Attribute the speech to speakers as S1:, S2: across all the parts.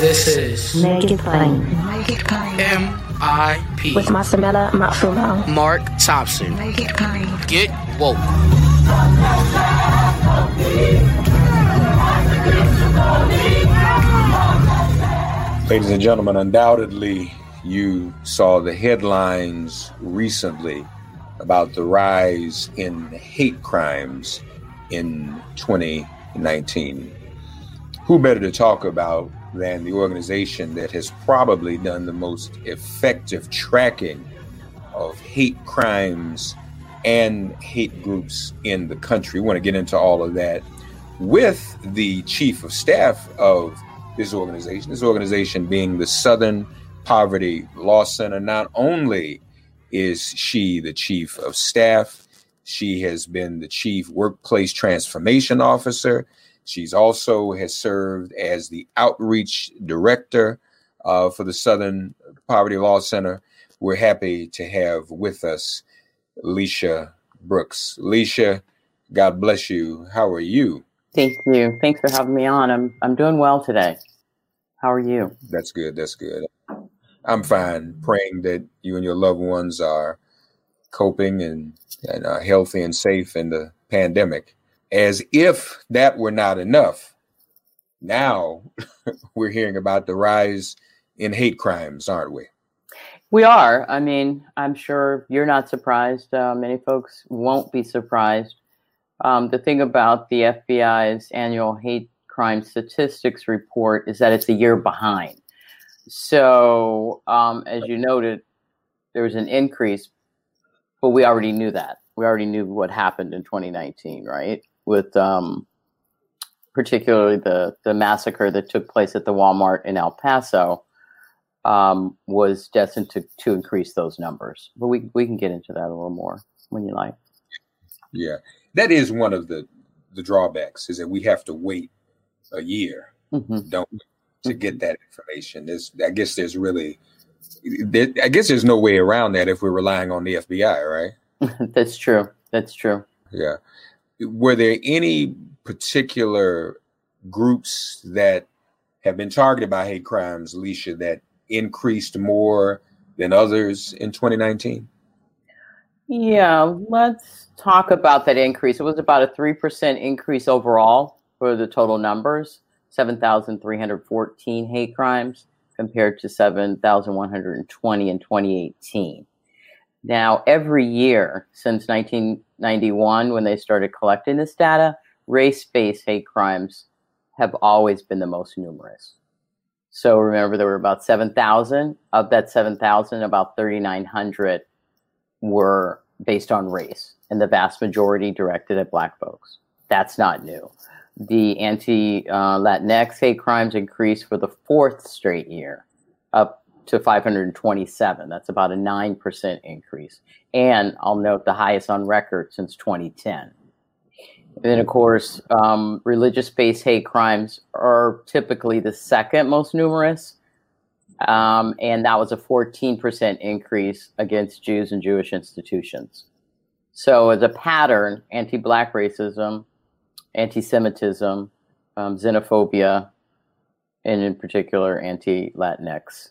S1: This is
S2: Make It Plain.
S1: Make It Plain. M.I.P.
S2: With Masamela Matfumo.
S1: Mark Thompson.
S2: Make It Plain.
S1: Get woke.
S3: Ladies and gentlemen, undoubtedly you saw the headlines recently about the rise in hate crimes in 2019. Who better to talk about than the organization that has probably done the most effective tracking of hate crimes and hate groups in the country. We want to get into all of that with the chief of staff of this organization, this organization being the Southern Poverty Law Center. Not only is she the chief of staff, she has been the chief workplace transformation officer. She's also has served as the outreach director uh, for the Southern Poverty Law Center. We're happy to have with us Lecia Brooks. Lecia, God bless you. How are you?
S4: Thank you. Thanks for having me on. I'm I'm doing well today. How are you?
S3: That's good. That's good. I'm fine. Praying that you and your loved ones are coping and, and healthy and safe in the pandemic as if that were not enough, now we're hearing about the rise in hate crimes, aren't we?
S4: We are. I mean, I'm sure you're not surprised. Uh, many folks won't be surprised. Um, the thing about the FBI's annual hate crime statistics report is that it's a year behind. So, um, as you noted, there was an increase, but we already knew that. We already knew what happened in 2019, right? With um, particularly the the massacre that took place at the Walmart in El Paso um, was destined to to increase those numbers. But we we can get into that a little more when you like.
S3: Yeah, that is one of the the drawbacks is that we have to wait a year, mm-hmm. don't we, to get mm-hmm. that information. There's, I guess there's really, there, I guess there's no way around that if we're relying on the FBI,
S4: right? That's true. That's true.
S3: Yeah were there any particular groups that have been targeted by hate crimes, Alicia, that increased more than others in 2019?
S4: Yeah, let's talk about that increase. It was about a 3% increase overall for the total numbers 7,314 hate crimes compared to 7,120 in 2018. Now, every year since 1991, when they started collecting this data, race based hate crimes have always been the most numerous. So remember, there were about 7,000. Of that 7,000, about 3,900 were based on race, and the vast majority directed at Black folks. That's not new. The anti uh, Latinx hate crimes increased for the fourth straight year, up to 527. That's about a 9% increase. And I'll note the highest on record since 2010. And then, of course, um, religious based hate crimes are typically the second most numerous. Um, and that was a 14% increase against Jews and Jewish institutions. So, as a pattern, anti black racism, anti Semitism, um, xenophobia, and in particular, anti Latinx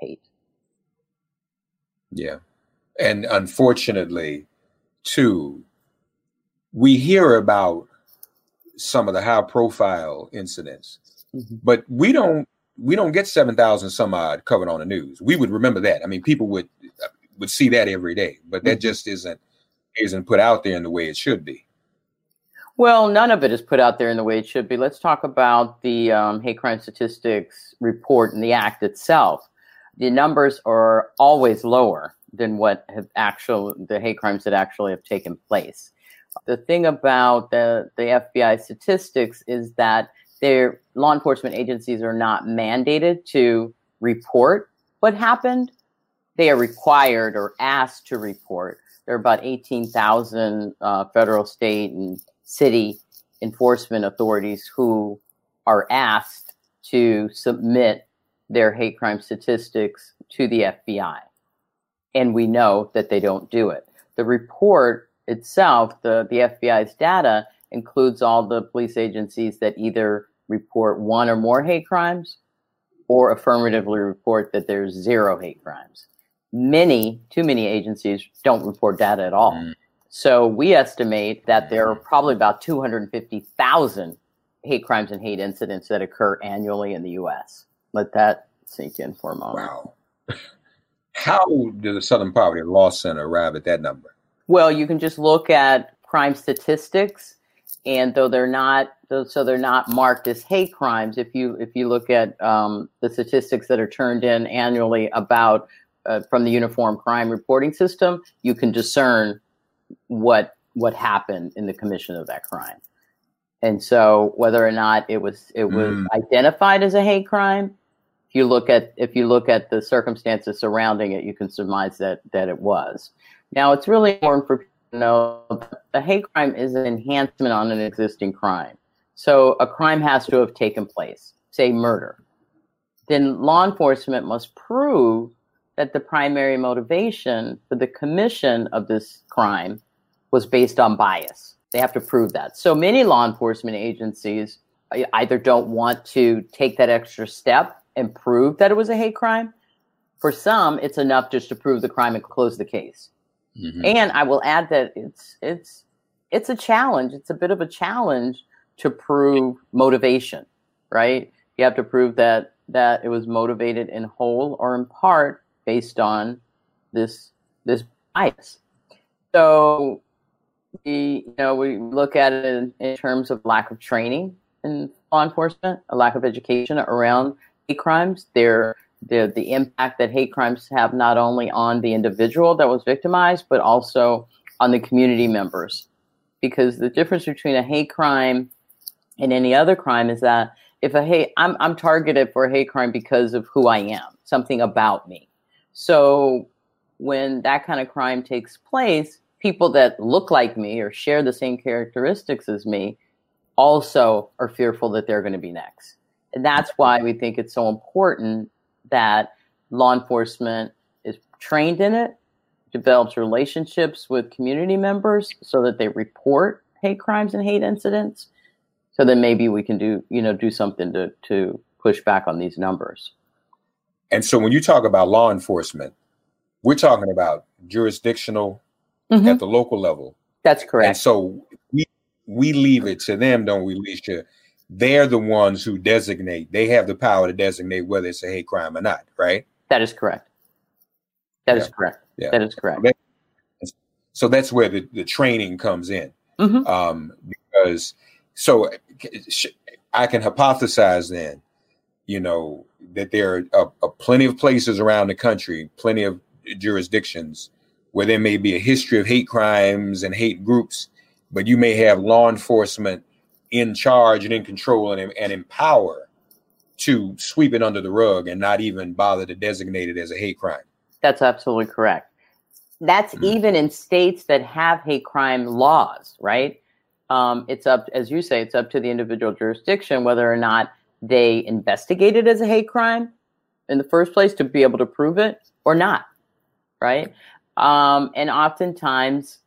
S4: hate.
S3: Yeah. And unfortunately, too, we hear about some of the high profile incidents, mm-hmm. but we don't we don't get 7,000 some odd covered on the news. We would remember that. I mean, people would would see that every day, but that mm-hmm. just isn't isn't put out there in the way it should be.
S4: Well, none of it is put out there in the way it should be. Let's talk about the um, hate crime statistics report and the act itself. The numbers are always lower than what have actual the hate crimes that actually have taken place. The thing about the the FBI statistics is that their law enforcement agencies are not mandated to report what happened. They are required or asked to report. There are about 18,000 uh, federal, state, and city enforcement authorities who are asked to submit their hate crime statistics to the FBI. And we know that they don't do it. The report itself, the, the FBI's data, includes all the police agencies that either report one or more hate crimes or affirmatively report that there's zero hate crimes. Many, too many agencies don't report data at all. Mm. So we estimate that there are probably about 250,000 hate crimes and hate incidents that occur annually in the U.S. Let that sink in for a moment.
S3: Wow. How did the Southern Poverty Law Center arrive at that number?
S4: Well, you can just look at crime statistics, and though they're not, so they're not marked as hate crimes. If you if you look at um, the statistics that are turned in annually about uh, from the Uniform Crime Reporting System, you can discern what what happened in the commission of that crime. And so whether or not it was it was mm. identified as a hate crime, you look at if you look at the circumstances surrounding it, you can surmise that that it was. Now it's really important for people to know that a hate crime is an enhancement on an existing crime. So a crime has to have taken place, say murder. Then law enforcement must prove that the primary motivation for the commission of this crime was based on bias. They have to prove that. So many law enforcement agencies uh, either don't want to take that extra step and prove that it was a hate crime. For some, it's enough just to prove the crime and close the case. Mm-hmm. And I will add that it's it's it's a challenge. It's a bit of a challenge to prove motivation, right? You have to prove that that it was motivated in whole or in part based on this this bias. So we you know we look at it in, in terms of lack of training in law enforcement, a lack of education around hate crimes. There the the impact that hate crimes have not only on the individual that was victimized, but also on the community members. Because the difference between a hate crime and any other crime is that if a hate I'm I'm targeted for a hate crime because of who I am, something about me. So when that kind of crime takes place, people that look like me or share the same characteristics as me also are fearful that they're going to be next. And that's why we think it's so important that law enforcement is trained in it, develops relationships with community members so that they report hate crimes and hate incidents. So then maybe we can do, you know, do something to, to push back on these numbers.
S3: And so when you talk about law enforcement, we're talking about jurisdictional mm-hmm. at the local level.
S4: That's correct.
S3: And so we we leave it to them, don't we, Lecia? They're the ones who designate. They have the power to designate whether it's a hate crime or not, right?
S4: That is correct. That yeah. is correct. Yeah. That is correct.
S3: So that's where the, the training comes in. Mm-hmm. Um, because so I can hypothesize then, you know, that there are a, a plenty of places around the country, plenty of jurisdictions where there may be a history of hate crimes and hate groups, but you may have law enforcement in charge and in control and, and in power to sweep it under the rug and not even bother to designate it as a hate crime.
S4: That's absolutely correct. That's mm-hmm. even in states that have hate crime laws, right? Um, it's up, as you say, it's up to the individual jurisdiction whether or not they investigate it as a hate crime in the first place to be able to prove it or not, right? Um, and oftentimes,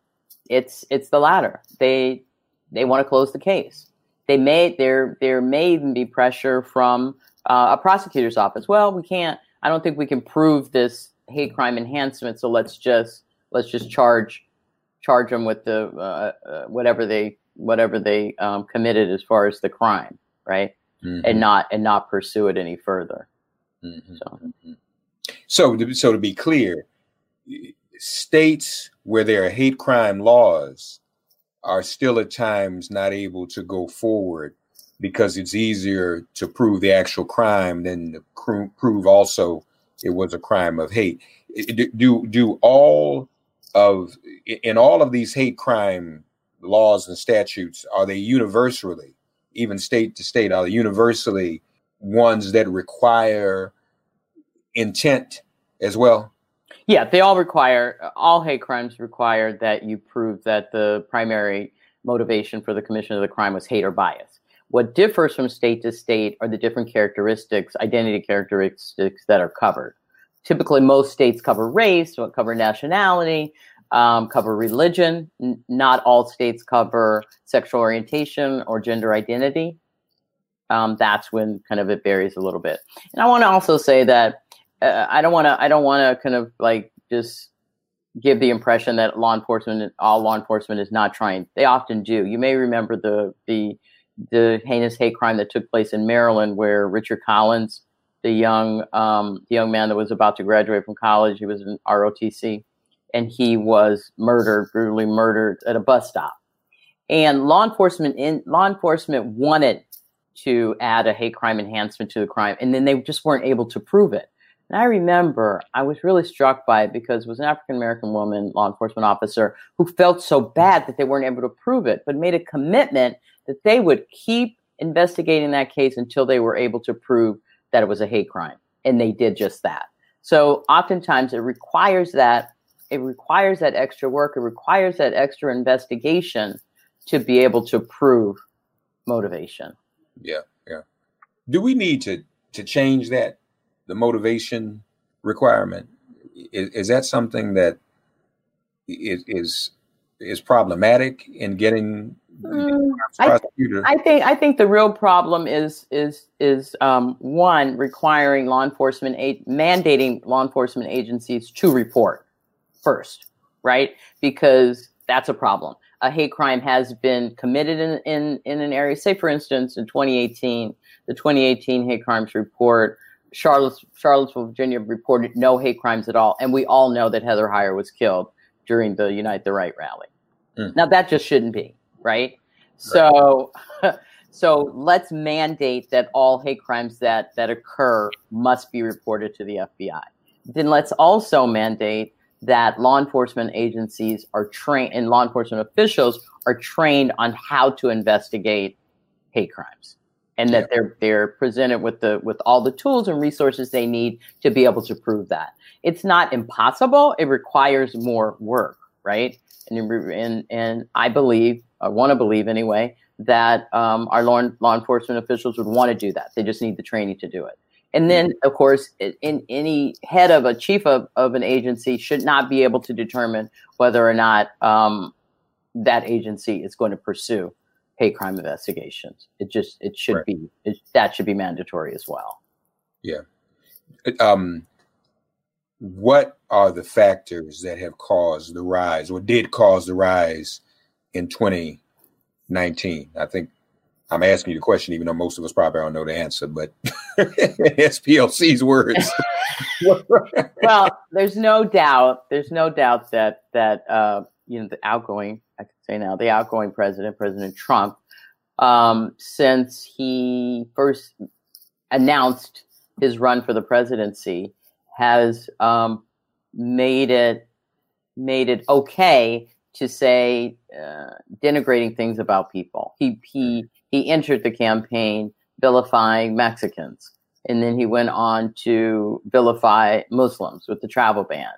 S4: it's it's the latter. They they want to close the case. They may there there may even be pressure from uh, a prosecutor's office. Well, we can't. I don't think we can prove this hate crime enhancement. So let's just let's just charge charge them with the uh, uh, whatever they whatever they um, committed as far as the crime, right? Mm-hmm. And not and not pursue it any further.
S3: Mm-hmm. So. Mm-hmm. so, so to be clear, states where there are hate crime laws are still at times not able to go forward because it's easier to prove the actual crime than to prove also it was a crime of hate. Do do all of in all of these hate crime laws and statutes are they universally, even state to state, are they universally ones that require intent as well?
S4: Yeah, they all require all hate crimes require that you prove that the primary motivation for the commission of the crime was hate or bias. What differs from state to state are the different characteristics, identity characteristics that are covered. Typically, most states cover race, cover nationality, um, cover religion. N- not all states cover sexual orientation or gender identity. Um, that's when kind of it varies a little bit. And I want to also say that uh, I don't want to I don't want to kind of like just give the impression that law enforcement all law enforcement is not trying. They often do. You may remember the the the heinous hate crime that took place in Maryland, where Richard Collins, the young um, the young man that was about to graduate from college, he was in ROTC, and he was murdered, brutally murdered at a bus stop. And law enforcement in law enforcement wanted to add a hate crime enhancement to the crime, and then they just weren't able to prove it. And I remember I was really struck by it because it was an African American woman, law enforcement officer, who felt so bad that they weren't able to prove it, but made a commitment that they would keep investigating that case until they were able to prove that it was a hate crime. And they did just that. So oftentimes it requires that it requires that extra work, it requires that extra investigation to be able to prove motivation.
S3: Yeah, yeah. Do we need to to change that the motivation requirement? Is, is that something that is, is problematic in getting
S4: mm, I, I, think I think the real problem is is is um, one requiring law enforcement a- mandating law enforcement agencies to report first, right? Because that's a problem. A hate crime has been committed in, in, in an area. Say, for instance, in 2018, the 2018 hate crimes report Charlottesville, Virginia reported no hate crimes at all. And we all know that Heather Heyer was killed during the Unite the Right rally. Mm. Now, that just shouldn't be, right? right. So, so let's mandate that all hate crimes that, that occur must be reported to the FBI. Then let's also mandate that law enforcement agencies are trained and law enforcement officials are trained on how to investigate hate crimes and that they're they're presented with the with all the tools and resources they need to be able to prove that. It's not impossible. It requires more work, right? And and and I believe, I want to believe anyway, that um, our law, law enforcement officials would want to do that. They just need the training to do it. And then, of course, in any head of a chief of, of an agency should not be able to determine whether or not um, that agency is going to pursue hate crime investigations. It just it should right. be it, that should be mandatory as well.
S3: Yeah. Um, what are the factors that have caused the rise, or did cause the rise in 2019? I think I'm asking you the question, even though most of us probably don't know the answer, but SPLC's words.
S4: well, there's no doubt. There's no doubt that that uh, you know the outgoing I can say now, the outgoing president, President Trump, um, since he first announced his run for the presidency, has um, made it made it okay to say uh, denigrating things about people. He he he entered the campaign vilifying Mexicans, and then he went on to vilify Muslims with the travel ban.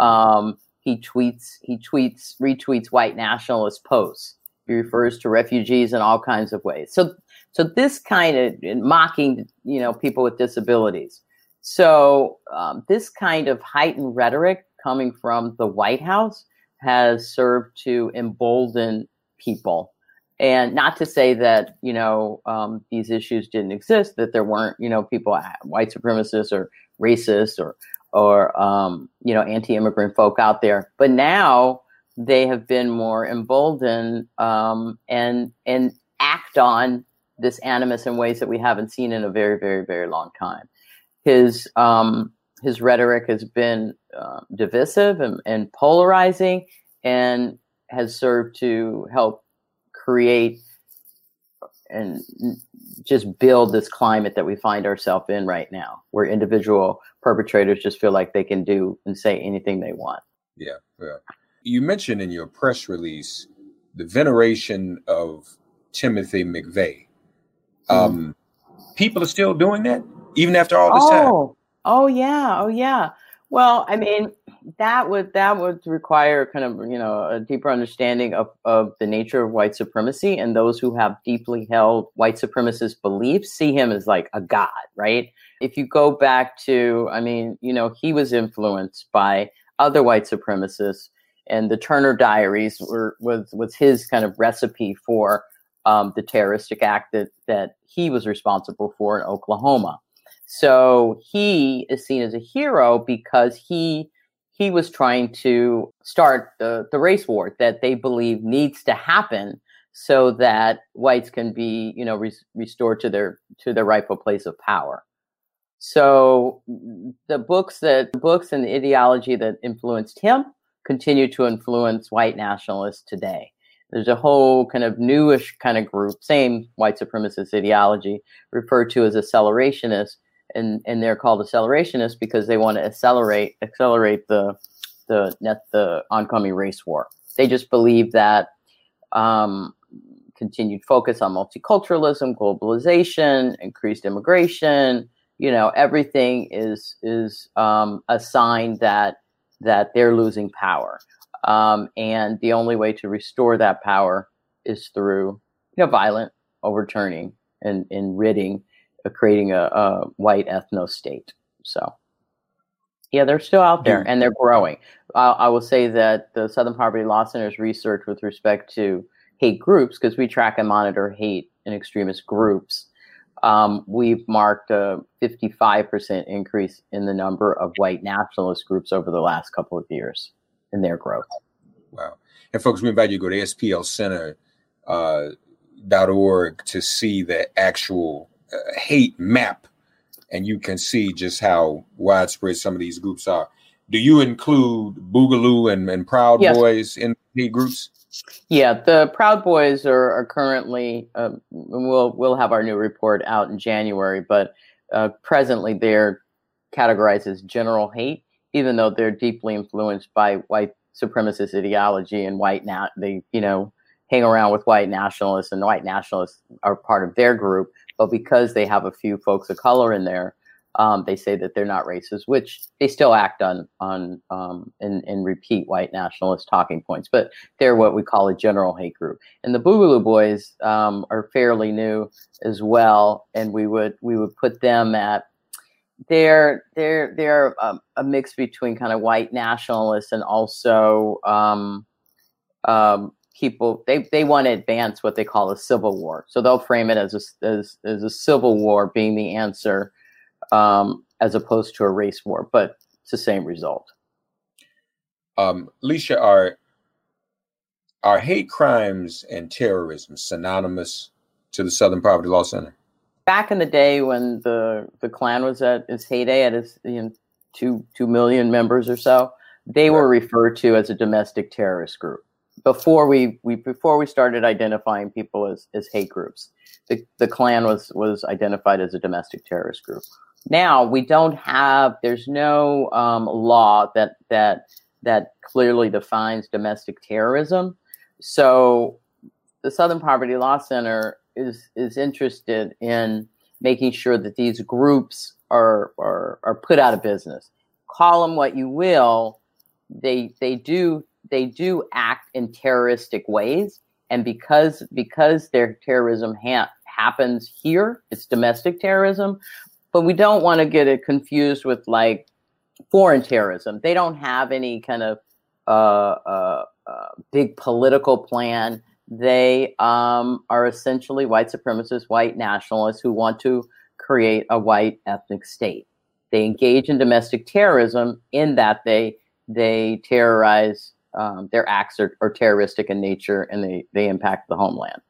S4: Um, he tweets, he tweets, retweets white nationalist posts. He refers to refugees in all kinds of ways. So, so this kind of mocking, you know, people with disabilities. So um, this kind of heightened rhetoric coming from the White House has served to embolden people and not to say that you know um, these issues didn't exist that there weren't you know people white supremacists or racists or or um, you know anti-immigrant folk out there. But now they have been more emboldened um, and and act on this animus in ways that we haven't seen in a very very very long time. His um, his rhetoric has been uh, divisive and, and polarizing and has served to help create and just build this climate that we find ourselves in right now, where individual perpetrators just feel like they can do and say anything they want.
S3: Yeah, yeah. You mentioned in your press release the veneration of Timothy McVeigh. Mm-hmm. Um, people are still doing that even after all this
S4: oh,
S3: time.
S4: Oh yeah, oh yeah. Well, I mean, that would that would require kind of you know a deeper understanding of, of the nature of white supremacy and those who have deeply held white supremacist beliefs see him as like a god right? If you go back to i mean you know he was influenced by other white supremacists and the turner diaries were was was his kind of recipe for um, the terroristic act that that he was responsible for in oklahoma so he is seen as a hero because he he was trying to start the, the race war that they believe needs to happen so that whites can be you know restored to their to their rightful place of power. So the books that the books and the ideology that influenced him continue to influence white nationalists today. There's a whole kind of newish kind of group same white supremacist ideology referred to as accelerationist and and they're called accelerationists because they want to accelerate accelerate the the net the oncoming race war. They just believe that um, continued focus on multiculturalism, globalization, increased immigration, you know, everything is is um, a sign that that they're losing power, um, and the only way to restore that power is through you know violent overturning and, and ridding creating a, a white ethno state. So, yeah, they're still out there and they're growing. I, I will say that the Southern Poverty Law Center's research with respect to hate groups, because we track and monitor hate and extremist groups, um, we've marked a 55% increase in the number of white nationalist groups over the last couple of years in their growth.
S3: Wow. And folks, we invite you to go to splcenter.org uh, to see the actual hate map, and you can see just how widespread some of these groups are. Do you include Boogaloo and, and Proud yes. Boys in hate groups?
S4: Yeah, the Proud Boys are, are currently. Uh, we'll we'll have our new report out in January, but uh, presently they're categorized as general hate, even though they're deeply influenced by white supremacist ideology and white nat. They you know hang around with white nationalists, and white nationalists are part of their group. But because they have a few folks of color in there, um, they say that they're not racist, which they still act on on um, and, and repeat white nationalist talking points. But they're what we call a general hate group. And the Boogaloo Boys um, are fairly new as well, and we would we would put them at they're they're they're a, a mix between kind of white nationalists and also um, um, people they, they want to advance what they call a civil war. So they'll frame it as a, as, as a civil war being the answer um, as opposed to a race war but it's the same result.
S3: Um, Lecia, are are hate crimes and terrorism synonymous to the Southern Poverty Law Center?
S4: Back in the day when the the Klan was at its heyday, at its you know, two two million members or so, they were referred to as a domestic terrorist group before we, we before we started identifying people as, as hate groups. The, the Klan was was identified as a domestic terrorist group. Now we don't have there's no um, law that that that clearly defines domestic terrorism. So the Southern Poverty Law Center is is interested in making sure that these groups are, are, are put out of business. Call them what you will, they they do they do act in terroristic ways, and because because their terrorism ha- happens here, it's domestic terrorism. But we don't want to get it confused with like foreign terrorism. They don't have any kind of uh, uh, uh, big political plan. They um, are essentially white supremacists, white nationalists who want to create a white ethnic state. They engage in domestic terrorism in that they they terrorize. Um, their acts are, are, terroristic in nature, and they they impact the homeland.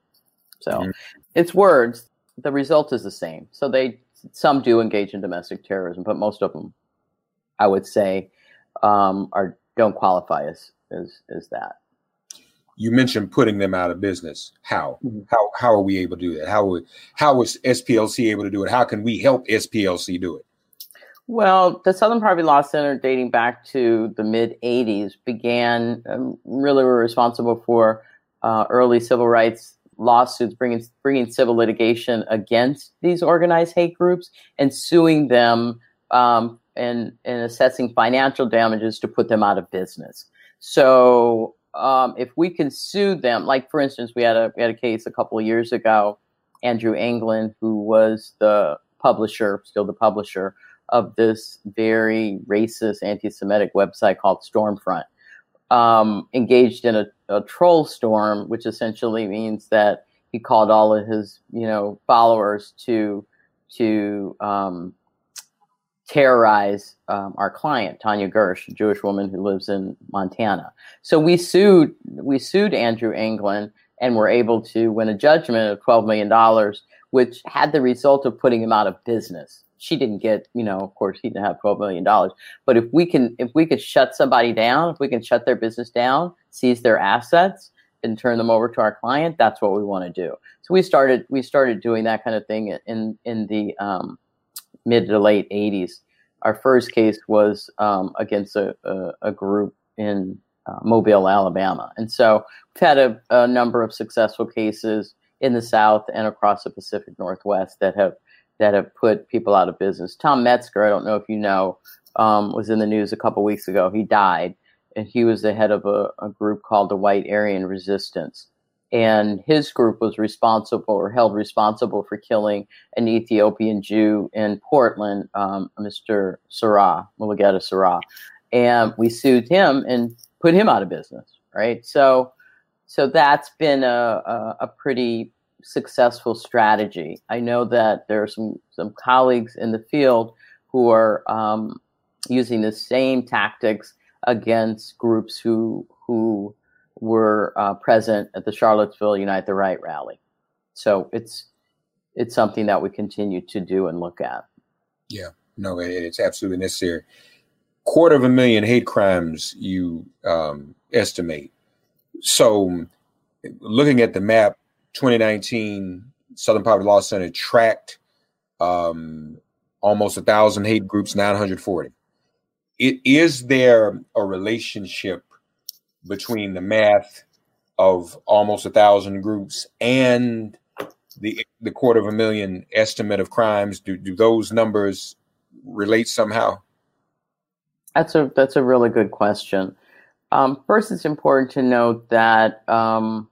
S4: So mm-hmm. it's words. The result is the same. So they some do engage in domestic terrorism, but most of them, I would say, um, are don't qualify as as as that
S3: you mentioned putting them out of business. How? Mm-hmm. How how are we able to do that? How how is SPLC able to do it? How can we help SPLC do it?
S4: Well, the Southern Poverty Law Center, dating back to the mid '80s, began um, really were responsible for uh, early civil rights lawsuits, bringing bringing civil litigation against these organized hate groups and suing them um, and and assessing financial damages to put them out of business. So um, if we can sue them, like for instance, we had a we had a case a couple of years ago, Andrew Anglin, who was the publisher, still the publisher of this very racist, anti-Semitic website called Stormfront, um, engaged in a, a troll storm, which essentially means that he called all of his you know followers to to um, terrorize um, our client Tanya Gersh, a Jewish woman who lives in Montana. So we sued we sued Andrew Anglin and were able to win a judgment of twelve million dollars, which had the result of putting him out of business. She didn't get, you know, of course, he didn't have twelve million dollars. But if we can, if we could shut somebody down, if we can shut their business down, seize their assets, and turn them over to our client, that's what we want to do. So we started we started doing that kind of thing in in the um, mid to late 80s. Our first case was um, against a, a, a, group in uh, Mobile, Alabama. And so we've had a, a, number of successful cases in the South and across the Pacific Northwest that have that have put people out of business. Tom Metzger, I don't know if you know, um, was in the news a couple weeks ago. He died, and he was the head of a, a group called the White Aryan Resistance and his group was responsible or held responsible for killing an Ethiopian Jew in Portland, um, Mr. Seraw, Mulugeta Seraw. And we sued him and put him out of business, right? So, so that's been a, a, a pretty successful strategy. I know that there are some, some colleagues in the field who are um, using the same tactics against groups who who were uh, present at the Charlottesville Unite the Right rally. So it's it's something that we continue to do and look at.
S3: Yeah, no, it's absolutely necessary. Quarter of a million hate crimes you um, estimate. So, looking at the map, 2019 Southern Poverty Law Center tracked um, almost a thousand hate groups, 940. It, is there a relationship between the math of almost a thousand groups and the the quarter of a million estimate of crimes? Do, do those numbers relate somehow?
S4: That's a that's a really good question um, first it's important to note that um,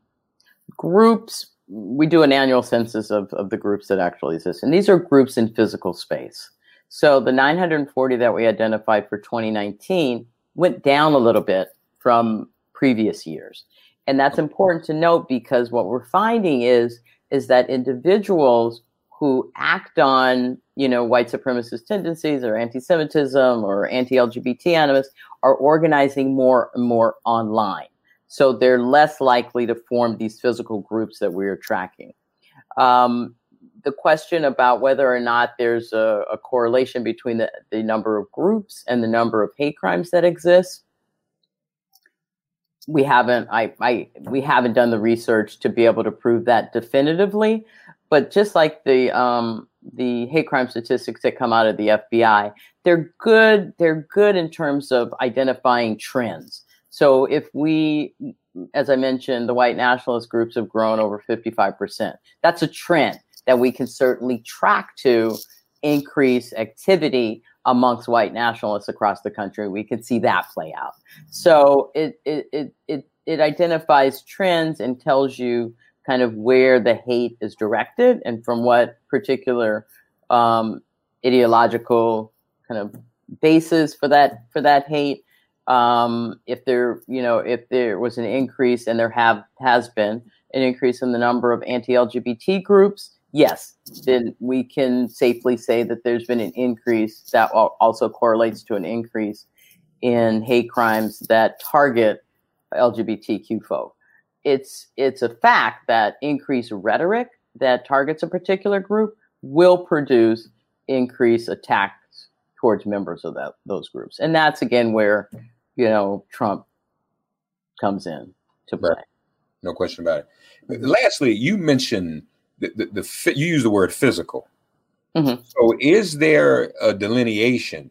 S4: groups we do an annual census of, of the groups that actually exist and these are groups in physical space so the 940 that we identified for 2019 went down a little bit from previous years. And that's important to note because what we're finding is is that individuals who act on you know white supremacist tendencies or anti-Semitism or anti-LGBT animus are organizing more and more online. So they're less likely to form these physical groups that we are tracking. Um, the question about whether or not there's a, a correlation between the, the number of groups and the number of hate crimes that exist we haven't I, I we haven't done the research to be able to prove that definitively but just like the um, the hate crime statistics that come out of the FBI they're good they're good in terms of identifying trends. So if we as I mentioned the white nationalist groups have grown over 55% that's a trend that we can certainly track to increase activity amongst white nationalists across the country. We can see that play out. So it it it it, it identifies trends and tells you kind of where the hate is directed and from what particular um, ideological kind of basis for that for that hate. Um, if there, you know, if there was an increase, and there have has been an increase in the number of anti-LGBT groups, yes, then we can safely say that there's been an increase that also correlates to an increase in hate crimes that target LGBTQ folk. It's it's a fact that increased rhetoric that targets a particular group will produce increased attacks towards members of that, those groups, and that's again where you know Trump comes in to play. Right.
S3: No question about it. Lastly, you mentioned the, the, the you use the word physical. Mm-hmm. So, is there a delineation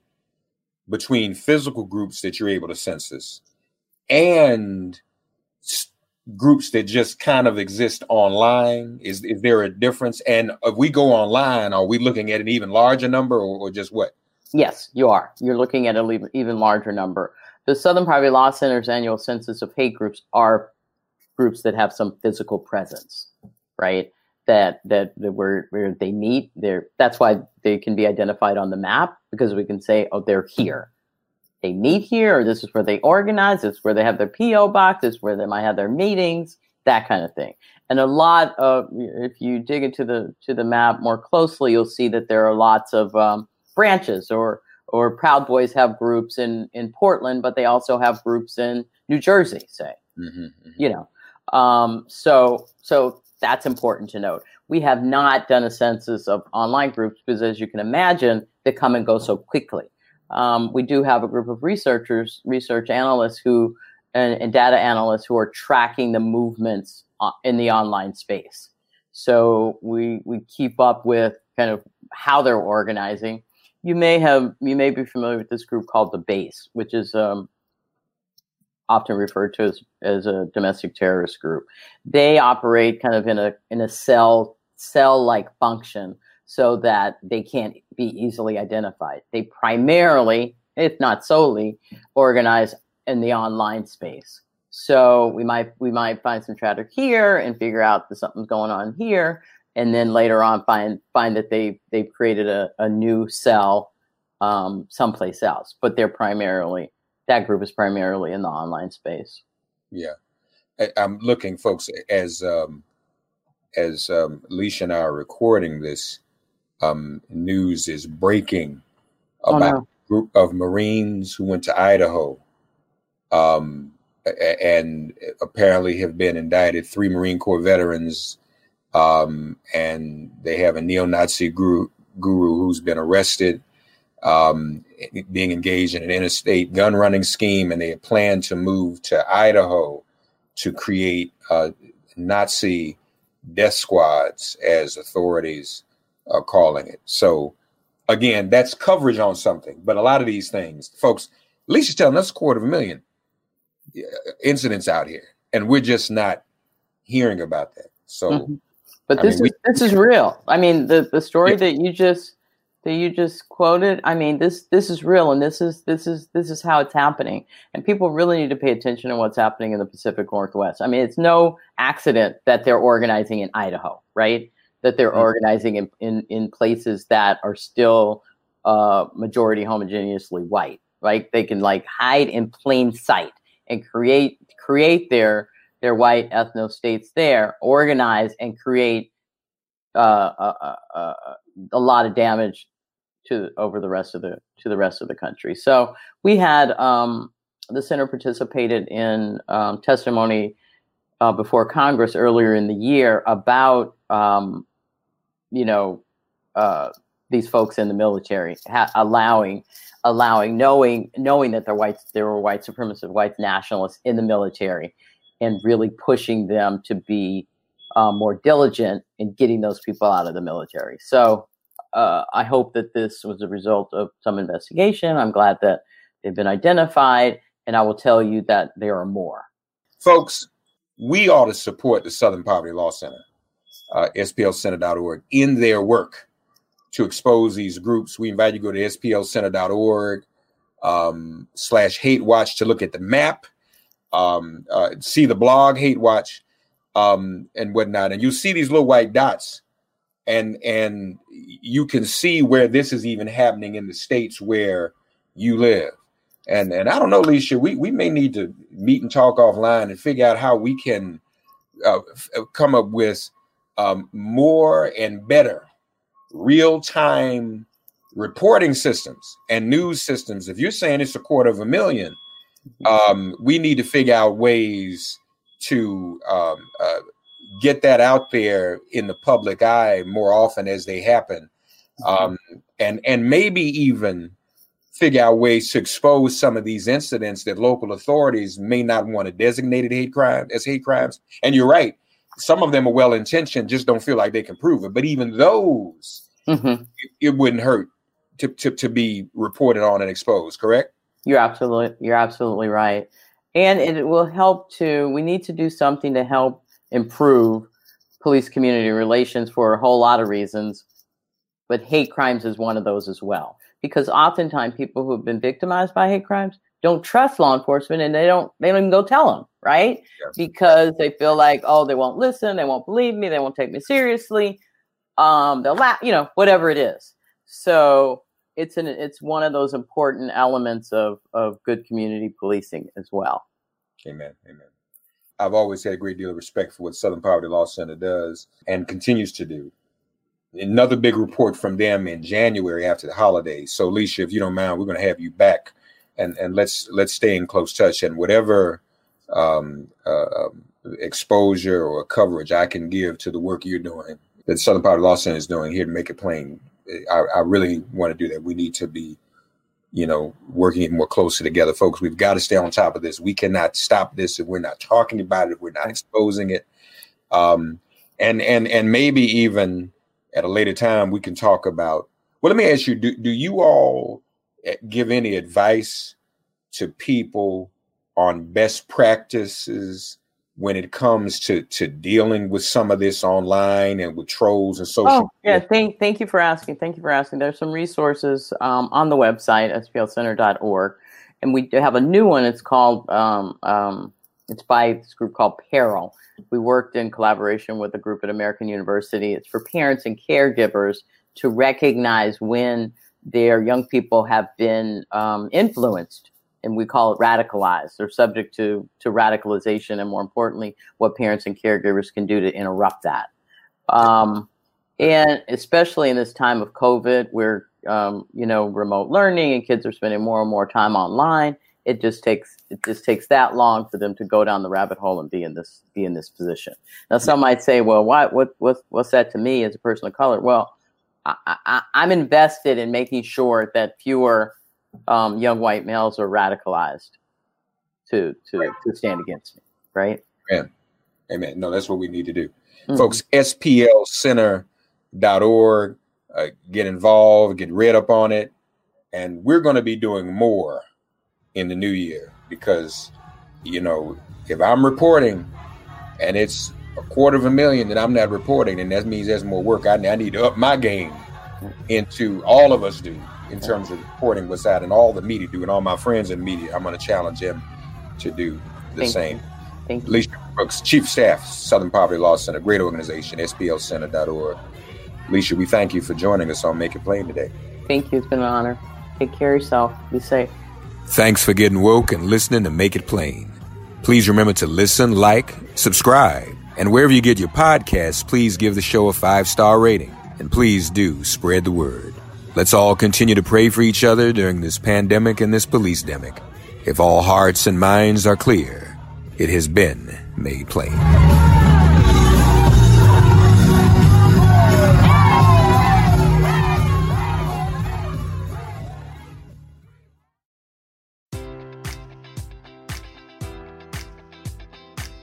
S3: between physical groups that you're able to census and groups that just kind of exist online? Is is there a difference? And if we go online, are we looking at an even larger number, or, or just what?
S4: Yes, you are. You're looking at an even larger number. The Southern Poverty Law Center's annual census of hate groups are groups that have some physical presence, right? That that, that where where they meet, there. That's why they can be identified on the map because we can say, oh, they're here they meet here, or this is where they organize, this is where they have their PO box, this is where they might have their meetings, that kind of thing. And a lot of, if you dig into the to the map more closely, you'll see that there are lots of um, branches, or or Proud Boys have groups in in Portland, but they also have groups in New Jersey, say. Mm-hmm, mm-hmm. You know, um, so so that's important to note. We have not done a census of online groups because, as you can imagine, they come and go so quickly um, we do have a group of researchers, research analysts who, and, and data analysts who are tracking the movements uh, in the online space. So we we keep up with kind of how they're organizing. You may have you may be familiar with this group called the Base, which is um, often referred to as, as a domestic terrorist group. They operate kind of in a in a cell cell like function so that they can't be easily identified. They primarily, if not solely, organize in the online space. So we might we might find some chatter here and figure out that something's going on here, and then later on find find that they they've created a, a new cell um, someplace else. But they're primarily that group is primarily in the online space.
S3: Yeah, I'm looking, folks, as um, as um, Alicia and I are recording this um, news is breaking about oh, no. a group of Marines who went to Idaho um, and apparently have been indicted. Three Marine Corps veterans, um, and they have a neo-Nazi guru, guru who's been arrested, um, being engaged in an interstate gun running scheme, and they plan to move to Idaho to create uh, Nazi death squads, as authorities are calling it. So again, that's coverage on something. But a lot of these things, folks, Alicia's telling us a quarter of a million uh, incidents out here, and we're just not hearing about that. So, mm-hmm.
S4: but I this mean, is we, this is real. I mean, the the story yeah. that you just that you just quoted. I mean, this this is real, and this is this is this is how it's happening. And people really need to pay attention to what's happening in the Pacific Northwest. I mean, it's no accident that they're organizing in Idaho, right? that they're mm-hmm. organizing in, in, in places that are still uh, majority homogeneously white. Right? They can like hide in plain sight and create create their their white ethno states there, organize and create uh, uh, uh, uh, a lot of damage to over the rest of the to the rest of the country. So we had um, the center participated in um, testimony uh, before Congress earlier in the year about um, you know, uh, these folks in the military, ha- allowing, allowing, knowing, knowing that they're whites, there were white supremacist, white nationalists in the military, and really pushing them to be uh, more diligent in getting those people out of the military. So uh, I hope that this was a result of some investigation. I'm glad that they've been identified, and I will tell you that there are more.
S3: Folks, we ought to support the Southern Poverty Law Center uh, splcenter.org in their work to expose these groups. We invite you to go to splcenter.org um, slash hate watch to look at the map, um, uh, see the blog hate watch um, and whatnot. And you see these little white dots and and you can see where this is even happening in the states where you live. And and I don't know, Lecia, we, we may need to meet and talk offline and figure out how we can uh, f- come up with um, more and better real time reporting systems and news systems. If you're saying it's a quarter of a million, um, we need to figure out ways to um, uh, get that out there in the public eye more often as they happen, um, and and maybe even figure out ways to expose some of these incidents that local authorities may not want to designate hate crime as hate crimes. And you're right, some of them are well intentioned, just don't feel like they can prove it. But even those, mm-hmm. it, it wouldn't hurt to, to, to be reported on and exposed, correct?
S4: You're absolutely you're absolutely right. And it will help to we need to do something to help improve police community relations for a whole lot of reasons. But hate crimes is one of those as well. Because oftentimes people who have been victimized by hate crimes don't trust law enforcement and they don't they don't even go tell them, right? Yes. Because they feel like, oh, they won't listen, they won't believe me, they won't take me seriously. Um, they'll laugh, you know, whatever it is. So it's an it's one of those important elements of of good community policing as well.
S3: Amen. Amen. I've always had a great deal of respect for what Southern Poverty Law Center does and continues to do. Another big report from them in January after the holidays. So, Lecia, if you don't mind, we're going to have you back, and and let's let's stay in close touch. And whatever um, uh, um, exposure or coverage I can give to the work you're doing, that Southern Poverty Law Center is doing here to make it plain, I, I really want to do that. We need to be, you know, working it more closely together, folks. We've got to stay on top of this. We cannot stop this if we're not talking about it, if we're not exposing it. Um, and and and maybe even at a later time we can talk about. Well, let me ask you: Do do you all eh, give any advice to people on best practices when it comes to to dealing with some of this online and with trolls and social oh,
S4: yeah thank thank you for asking thank you for asking. There's some resources um, on the website splcenter.org and we have a new one. It's called um, um, it's by this group called PERIL. We worked in collaboration with a group at American University. It's for parents and caregivers to recognize when their young people have been um, influenced and we call it radicalized. They're subject to to radicalization, and more importantly, what parents and caregivers can do to interrupt that. Um, and especially in this time of COVID, where um, you know remote learning and kids are spending more and more time online, it just takes it just takes that long for them to go down the rabbit hole and be in this be in this position. Now, some might say, "Well, why, what what what's that to me as a person of color?" Well, I, I, I'm invested in making sure that fewer um, young white males are radicalized to to right. to stand against me, right?
S3: Amen. Amen. No, that's what we need to do. Mm-hmm. Folks, splcenter.org, uh, get involved, get read up on it. And we're going to be doing more in the new year because, you know, if I'm reporting and it's a quarter of a million that I'm not reporting, and that means there's more work. I, I need to up my game into all of us do in terms of reporting what's out, and all the media do, and all my friends in media. I'm going to challenge them to do the Thank same. You.
S4: Thank you.
S3: Lecia Brooks, Chief Staff, Southern Poverty Law Center, great organization, splcenter.org. Lecia, we thank you for joining us on Make It Plain today.
S4: Thank you. It's been an honor. Take care of yourself. Be safe.
S3: Thanks for getting woke and listening to Make It Plain. Please remember to listen, like, subscribe, and wherever you get your podcasts, please give the show a five star rating. And please do spread the word. Let's all continue to pray for each other during this pandemic and this police demic. If all hearts and minds are clear, it has been made plain.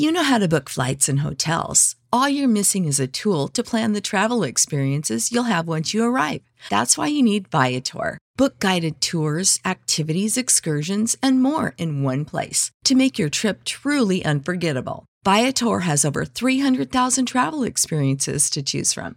S5: You know how to book flights and hotels. All you're missing is a tool to plan the travel experiences you'll have once you arrive. That's why you need Viator. Book guided tours, activities, excursions, and more in one place to make your trip truly unforgettable. Viator has over 300,000 travel experiences to choose from.